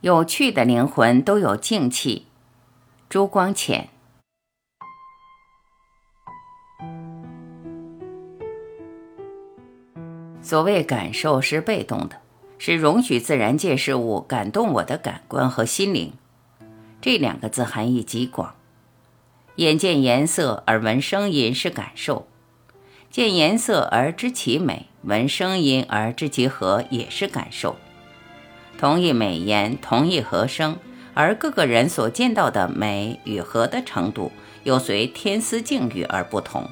有趣的灵魂都有静气。朱光潜。所谓感受是被动的，是容许自然界事物感动我的感官和心灵。这两个字含义极广。眼见颜色而闻声音是感受，见颜色而知其美，闻声音而知其和也是感受。同一美颜，同一和声，而各个人所见到的美与和的程度，又随天丝境遇而不同。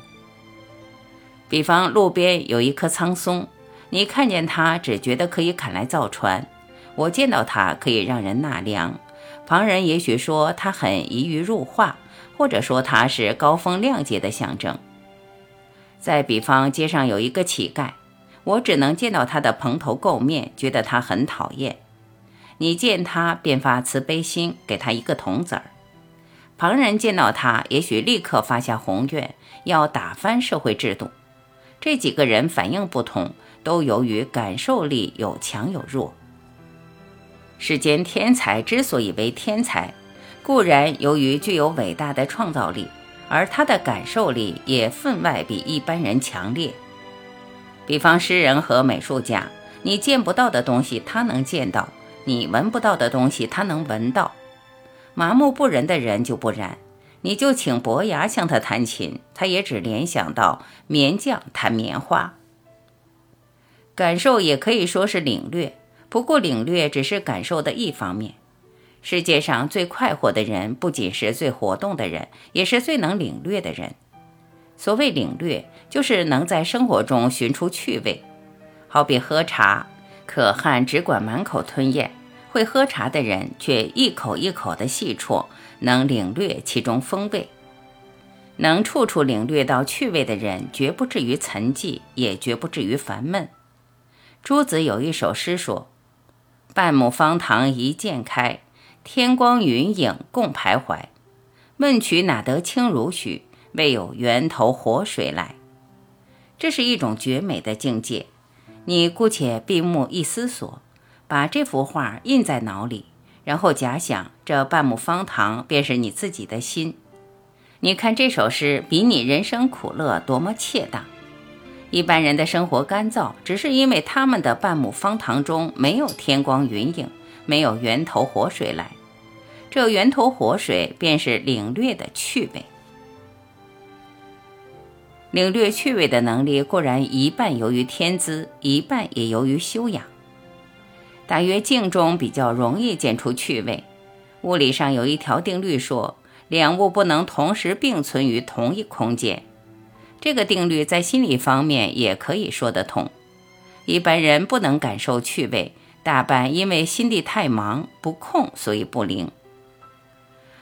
比方路边有一棵苍松，你看见它只觉得可以砍来造船，我见到它可以让人纳凉，旁人也许说它很宜于入画，或者说它是高风亮节的象征。再比方街上有一个乞丐，我只能见到他的蓬头垢面，觉得他很讨厌。你见他便发慈悲心，给他一个铜子儿；旁人见到他，也许立刻发下宏愿，要打翻社会制度。这几个人反应不同，都由于感受力有强有弱。世间天才之所以为天才，固然由于具有伟大的创造力，而他的感受力也分外比一般人强烈。比方诗人和美术家，你见不到的东西，他能见到。你闻不到的东西，他能闻到；麻木不仁的人就不然，你就请伯牙向他弹琴，他也只联想到棉匠弹棉花。感受也可以说是领略，不过领略只是感受的一方面。世界上最快活的人，不仅是最活动的人，也是最能领略的人。所谓领略，就是能在生活中寻出趣味，好比喝茶。可汗只管满口吞咽，会喝茶的人却一口一口的细啜，能领略其中风味。能处处领略到趣味的人，绝不至于沉寂，也绝不至于烦闷。朱子有一首诗说：“半亩方塘一鉴开，天光云影共徘徊。问渠哪得清如许？为有源头活水来。”这是一种绝美的境界。你姑且闭目一思索，把这幅画印在脑里，然后假想这半亩方塘便是你自己的心。你看这首诗比你人生苦乐多么切当。一般人的生活干燥，只是因为他们的半亩方塘中没有天光云影，没有源头活水来。这源头活水便是领略的趣味。领略趣味的能力固然一半由于天资，一半也由于修养。大约静中比较容易见出趣味。物理上有一条定律说，两物不能同时并存于同一空间。这个定律在心理方面也可以说得通。一般人不能感受趣味，大半因为心地太忙不空，所以不灵。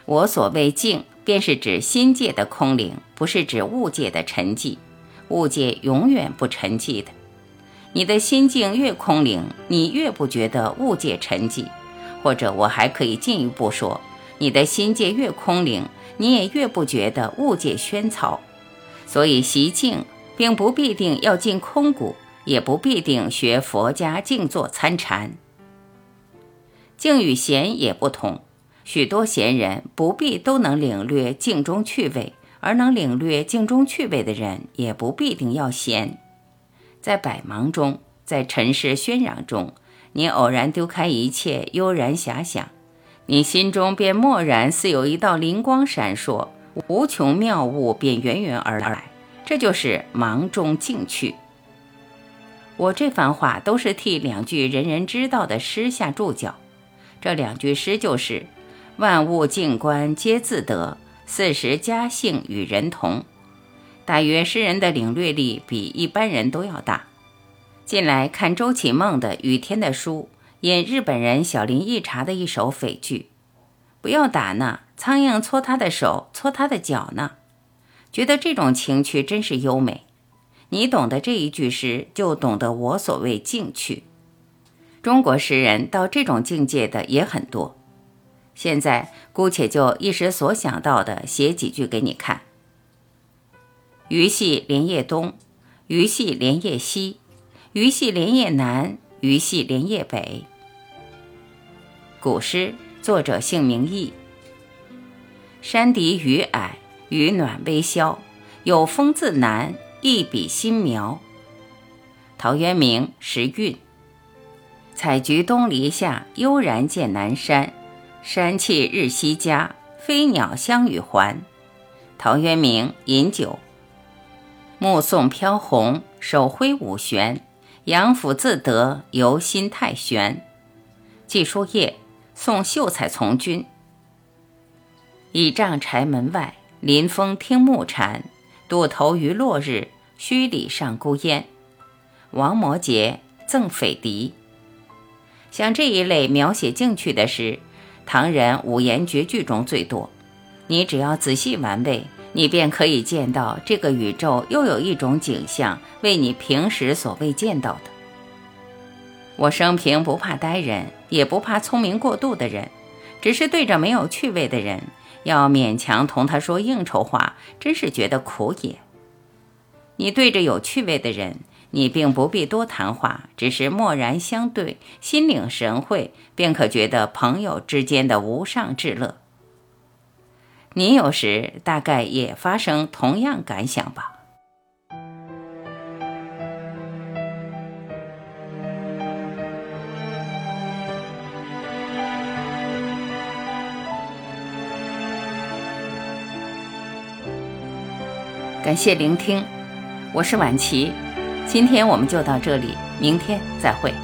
我所谓静。便是指心界的空灵，不是指物界的沉寂。物界永远不沉寂的。你的心境越空灵，你越不觉得物界沉寂。或者我还可以进一步说，你的心界越空灵，你也越不觉得物界喧嘈。所以习静，并不必定要进空谷，也不必定学佛家静坐参禅。静与闲也不同。许多闲人不必都能领略静中趣味，而能领略静中趣味的人也不必定要闲。在百忙中，在尘世喧嚷中，你偶然丢开一切，悠然遐想，你心中便蓦然似有一道灵光闪烁，无穷妙物便源源而来。这就是忙中静趣。我这番话都是替两句人人知道的诗下注脚。这两句诗就是。万物静观皆自得，四时佳兴与人同。大约诗人的领略力比一般人都要大。近来看周启孟的《雨天的书》，引日本人小林一茶的一首匪句：“不要打呢，苍蝇搓他的手，搓他的脚呢。”觉得这种情趣真是优美。你懂得这一句诗，就懂得我所谓静趣。中国诗人到这种境界的也很多。现在姑且就一时所想到的写几句给你看。鱼戏莲叶东，鱼戏莲叶西，鱼戏莲叶南，鱼戏莲叶北。古诗，作者姓名佚。山笛雨矮，雨暖微萧，有风自南，一笔新苗。陶渊明时韵。采菊东篱下，悠然见南山。山气日夕佳，飞鸟相与还。陶渊明饮酒。目送飘红，手挥五弦。杨府自得，游心太玄。寄书夜，送秀才从军。倚杖柴门外，临风听暮蝉。渡头余落日，墟里上孤烟。王摩诘赠匪狄。像这一类描写静趣的诗，唐人五言绝句中最多。你只要仔细玩味。你便可以见到这个宇宙又有一种景象，为你平时所未见到的。我生平不怕呆人，也不怕聪明过度的人，只是对着没有趣味的人，要勉强同他说应酬话，真是觉得苦也。你对着有趣味的人，你并不必多谈话，只是默然相对，心领神会，便可觉得朋友之间的无上至乐。你有时大概也发生同样感想吧？感谢聆听，我是晚琪，今天我们就到这里，明天再会。